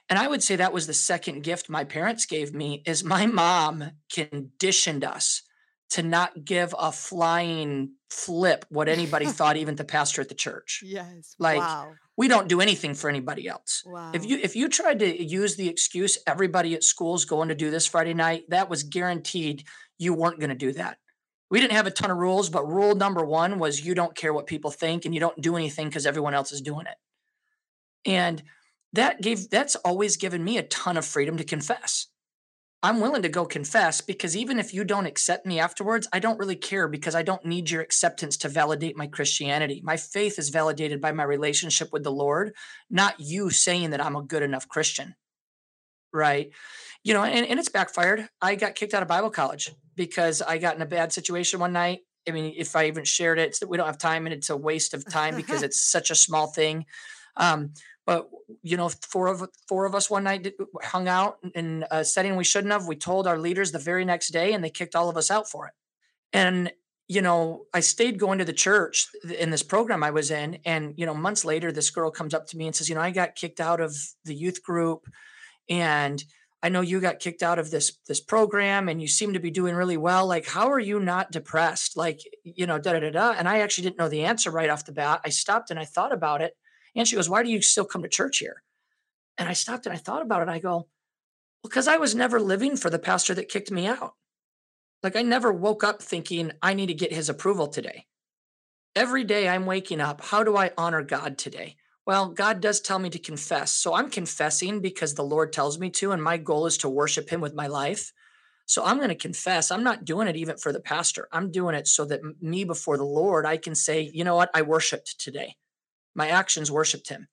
and i would say that was the second gift my parents gave me is my mom conditioned us to not give a flying flip what anybody thought even the pastor at the church yes like wow. we don't do anything for anybody else wow. if you if you tried to use the excuse everybody at school's going to do this friday night that was guaranteed you weren't going to do that we didn't have a ton of rules, but rule number one was you don't care what people think and you don't do anything because everyone else is doing it. And that gave that's always given me a ton of freedom to confess. I'm willing to go confess because even if you don't accept me afterwards, I don't really care because I don't need your acceptance to validate my Christianity. My faith is validated by my relationship with the Lord, not you saying that I'm a good enough Christian. Right. You know, and, and it's backfired. I got kicked out of Bible college because I got in a bad situation one night. I mean, if I even shared it, we don't have time and it's a waste of time because it's such a small thing. Um, but you know, four of four of us one night hung out in a setting we shouldn't have. We told our leaders the very next day, and they kicked all of us out for it. And you know, I stayed going to the church in this program I was in, and you know, months later, this girl comes up to me and says, "You know, I got kicked out of the youth group, and I know you got kicked out of this this program and you seem to be doing really well. Like, how are you not depressed? Like, you know, da da da da. And I actually didn't know the answer right off the bat. I stopped and I thought about it. And she goes, Why do you still come to church here? And I stopped and I thought about it. I go, Because I was never living for the pastor that kicked me out. Like, I never woke up thinking, I need to get his approval today. Every day I'm waking up, how do I honor God today? Well, God does tell me to confess. So I'm confessing because the Lord tells me to, and my goal is to worship Him with my life. So I'm going to confess. I'm not doing it even for the pastor. I'm doing it so that me before the Lord, I can say, you know what? I worshiped today. My actions worshiped Him.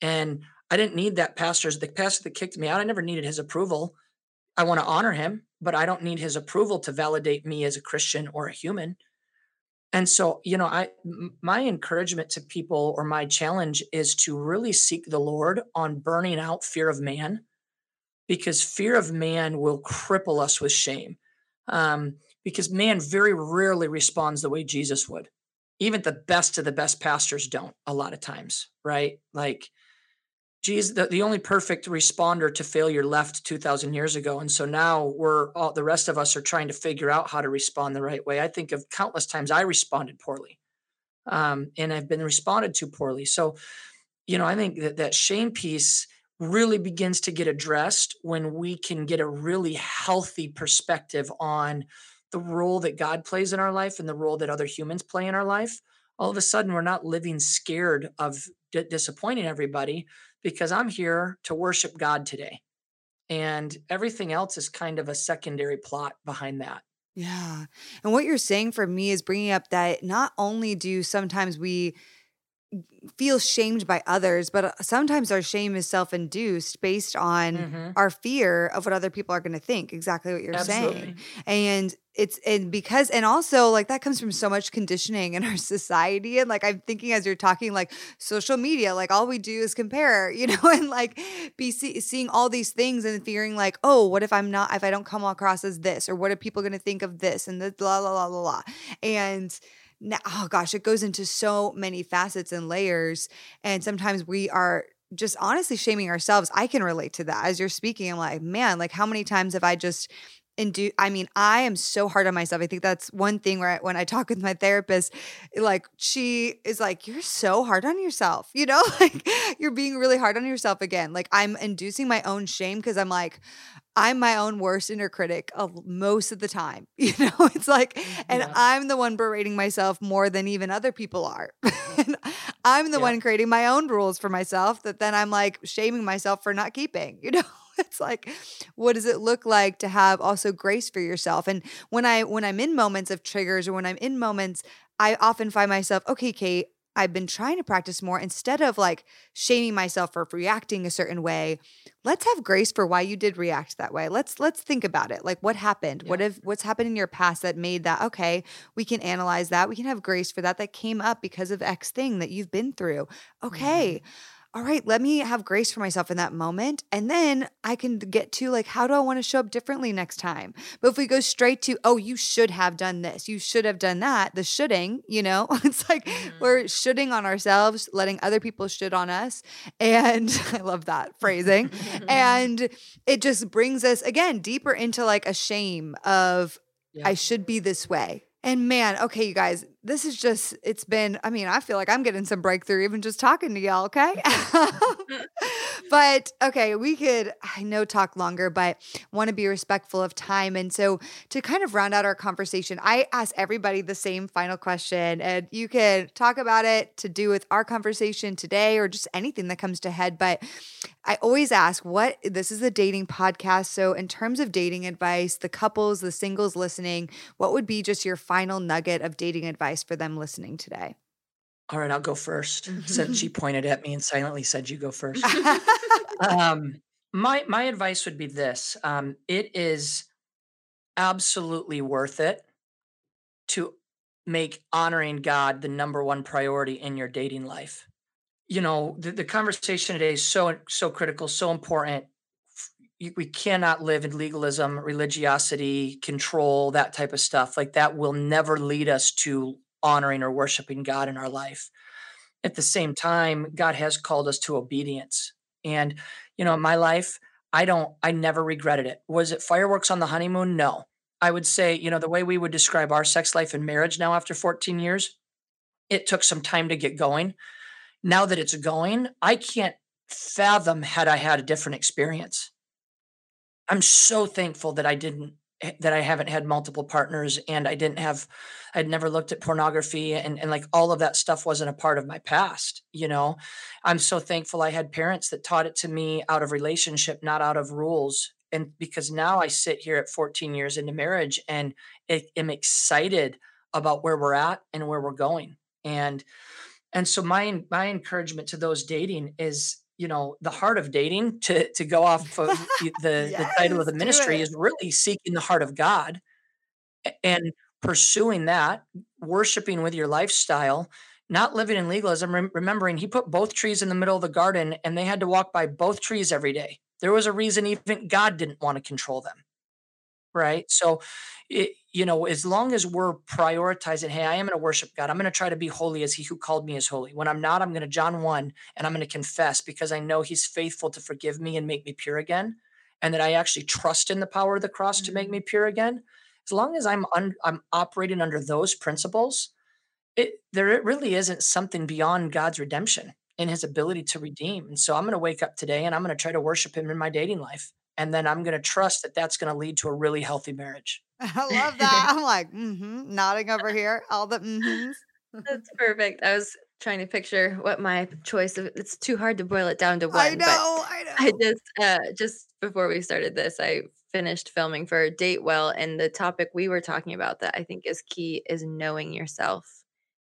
And I didn't need that pastor's, the pastor that kicked me out, I never needed his approval. I want to honor him, but I don't need his approval to validate me as a Christian or a human. And so, you know, I my encouragement to people or my challenge is to really seek the Lord on burning out fear of man because fear of man will cripple us with shame. Um, because man very rarely responds the way Jesus would. Even the best of the best pastors don't a lot of times, right? Like geez, the, the only perfect responder to failure left 2000 years ago. And so now we're all the rest of us are trying to figure out how to respond the right way. I think of countless times I responded poorly um, and I've been responded to poorly. So, you know, I think that that shame piece really begins to get addressed when we can get a really healthy perspective on the role that God plays in our life and the role that other humans play in our life. All of a sudden, we're not living scared of d- disappointing everybody because I'm here to worship God today. and everything else is kind of a secondary plot behind that. Yeah. And what you're saying for me is bringing up that not only do sometimes we feel shamed by others, but uh, sometimes our shame is self induced based on Mhm. our fear of what other people are going to think. Exactly what you're Absolutely. saying. And it's, and because, and also like that comes from so much conditioning in our society. And like I'm thinking as you're talking, like social media, like all we do is compare, you know, and like be see, seeing all these things and fearing like, oh, what if I'm not, if I don't come across as this, or what are people going to think of this and the blah, blah, blah, blah, blah. And, now, oh gosh, it goes into so many facets and layers. And sometimes we are just honestly shaming ourselves. I can relate to that. As you're speaking, I'm like, man, like how many times have I just do I mean, I am so hard on myself. I think that's one thing where I, when I talk with my therapist, like she is like, "You're so hard on yourself," you know, like you're being really hard on yourself again. Like I'm inducing my own shame because I'm like, I'm my own worst inner critic of most of the time. You know, it's like, and Yeah. I'm the one berating myself more than even other people are. and I'm the Yeah. one creating my own rules for myself that then I'm like shaming myself for not keeping, you know? It's like, what does it look like to have also grace for yourself? And when I when I'm in moments of triggers or when I'm in moments, I often find myself, okay, Kait, I've been trying to practice more instead of like shaming myself for reacting a certain way let's have grace for why you did react that way. Let's let's think about it. Like what happened? What if what's happened in your past that made that okay we can analyze that. We can have grace for that that came up because of x thing that you've been through. Mm-hmm. Okay all right let me have grace for myself in that moment and then i can get to like how do i want to show up differently next time but if we go straight to oh you should have done this you should have done that the shoulding you know it's like Mhm. we're shoulding on ourselves letting other people should on us and i love that phrasing and it just brings us again deeper into like a shame of Yeah. I should be this way. And man, okay, you guys, this is just, it's been, I mean, I feel like I'm getting some breakthrough even just talking to y'all, okay? but okay, we could, I know, talk longer, but want to be respectful of time. And so to kind of round out our conversation, I ask everybody the same final question, and you can talk about it to do with our conversation today or just anything that comes to head. But I always ask what this is a dating podcast. So, in terms of dating advice, the couples, the singles listening, what would be just your final nugget of dating advice for them listening today? All right, I'll go first since she pointed at me and silently said you go first. um, my my advice would be this: um, it is absolutely worth it to make honoring God the number one priority in your dating life. You know, the, the conversation today is so so critical, so important. We cannot live in legalism, religiosity, control, that type of stuff. Like that will never lead us to honoring or worshiping God in our life. At the same time, God has called us to obedience. And, you know, in my life, I don't, I never regretted it. Was it fireworks on the honeymoon? No. I would say, you know, the way we would describe our sex life and marriage now after 14 years, it took some time to get going. Now that it's going, I can't fathom had I had a different experience. I'm so thankful that I didn't Eh, that I haven't had multiple partners and I didn't have I'd never looked at pornography and, and like all of that stuff wasn't a part of my past, you know. I'm so thankful I had parents that taught it to me out of relationship, not out of rules. And because now I sit here at 14 years into marriage and I am excited about where we're at and where we're going. And and so my my encouragement to those dating is you know the heart of dating to to go off of the the, the title of the ministry is really seeking the heart of God and pursuing that worshiping with your lifestyle not living in legalism rem- remembering he put both trees in the middle of the garden and they had to walk by both trees every day. There was a reason even God didn't want to control them right? So it, you know as long as we're prioritizing hey i am going to worship god. I'm going to try to be holy as he who called me is holy. When i'm not i'm going to john 1 and i'm going to confess because i know he's faithful to forgive me and make me pure again and that i actually trust in the power of the cross to make mm-hmm. me pure again. As long as i'm un, i'm operating under those principles it there it really isn't something beyond god's redemption and his ability to redeem and so i'm going to wake up today and i'm going to try to worship him in my dating life and then i'm going to trust that that's going to lead to a really healthy marriage I love that. I'm like, mm-hmm, nodding over here, all the mm-hmm. That's perfect. I was trying to picture what my choice of it's too hard to boil it down to one. I know, but I know. I just uh just before we started this, I finished filming for Date Well and the topic we were talking about that I think is key is knowing yourself.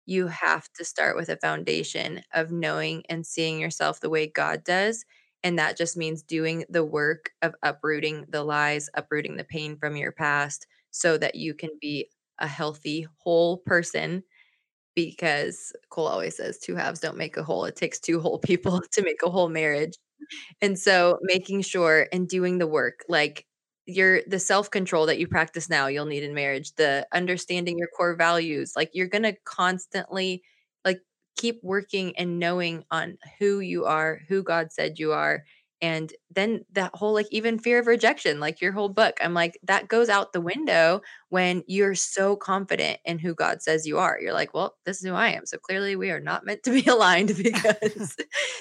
You have to start with a foundation of knowing and seeing yourself the way God does. And that just means doing the work of uprooting the lies, uprooting the pain from your past so that you can be a healthy, whole person because Cole always says two halves don't make a whole. It takes two whole people to make a whole marriage. And so making sure and doing the work, like your the self-control that you practice now, you'll need in marriage, the understanding your core values, like you're to constantly keep working and knowing on who you are, who God said you are, and then that whole like even fear of rejection like your whole book i'm like that goes out the mm-hmm. window when you're so confident in who god says you are. You're like well this is who i am. So clearly we are not meant to be aligned because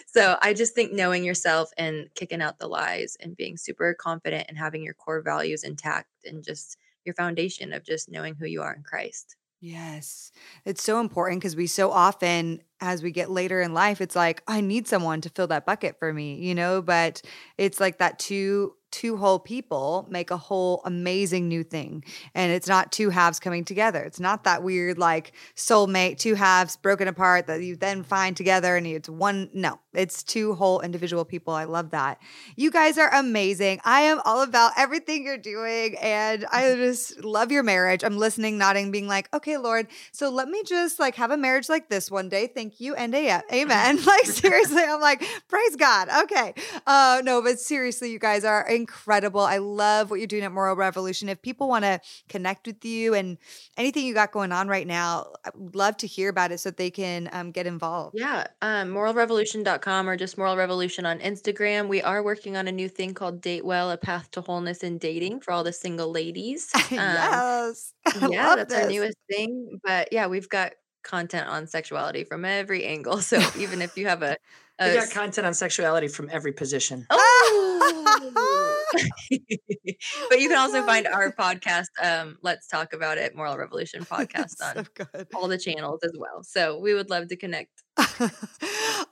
so i just think knowing yourself and kicking out the lies and being super confident and having your core values intact and just your foundation of just knowing who you are in christ Yes. It's so important because we so often, as we get later in life, it's like, I need someone to fill that bucket for me, you know? But it's like that two two whole people make a whole amazing new thing. And it's not two halves coming together. It's not that weird like soulmate, two halves broken apart that you then find together and it's one. No, it's two whole individual people. I love that. You guys are amazing. I am all about everything you're doing and I just love your marriage. I'm listening, nodding, being like, okay, Lord, so let me just like have a marriage like this one day. Thank you and amen. like seriously, I'm like, praise God. Okay. Uh no, but seriously, you guys are incredible. I love what you're doing at Moral Revolution. If people want to connect with you and anything you got going on right now, I would love to hear about it so they can um, get involved. Yeah, um, moralrevolution.com or just Moral Revolution on Instagram. We are working on a new thing called Date Well, a path to wholeness in dating for all the single ladies. Um, yes. yeah, that's this. our newest thing. But yeah, we've got content on sexuality from every angle. So even if you have a, a we got content on sexuality from every position. Oh, but you can also find our podcast, um, Let's Talk About It, Moral Revolution podcast on all the channels as well. So we would love to connect.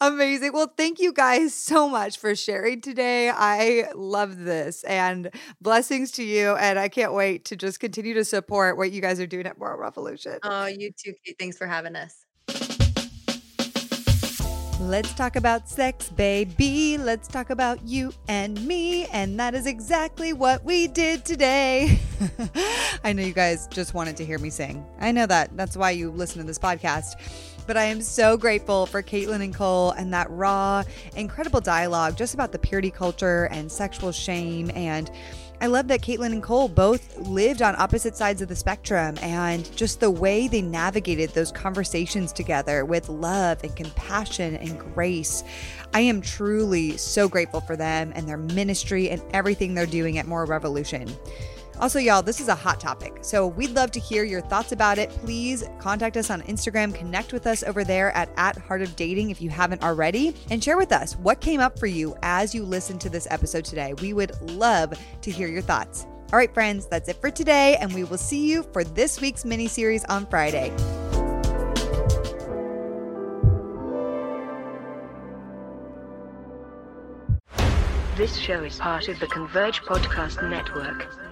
Amazing. Well, thank you guys so much for sharing today. I love this and blessings to you. And I can't wait to just continue to support what you guys are doing at Moral Revolution. Oh, you too, Kait. Thanks for having us. Let's talk about sex, baby. Let's talk about you and me. And that is exactly what we did today. I know you guys just wanted to hear me sing. I know that. That's why you listen to this podcast. But I am so grateful for Caitlin and Cole and that raw, incredible dialogue just about the purity culture and sexual shame and I love that Caitlin and Cole both lived on opposite sides of the spectrum and just the way they navigated those conversations together with love and compassion and grace. I am truly so grateful for them and their ministry and everything they're doing at Moral Revolution. Also, y'all, this is a hot topic. So we'd love to hear your thoughts about it. Please contact us on Instagram, connect with us over there at, at Heart of Dating if you haven't already, and share with us what came up for you as you listened to this episode today. We would love to hear your thoughts. All right, friends, that's it for today, and we will see you for this week's mini series on Friday. This show is part of the Converge Podcast Network.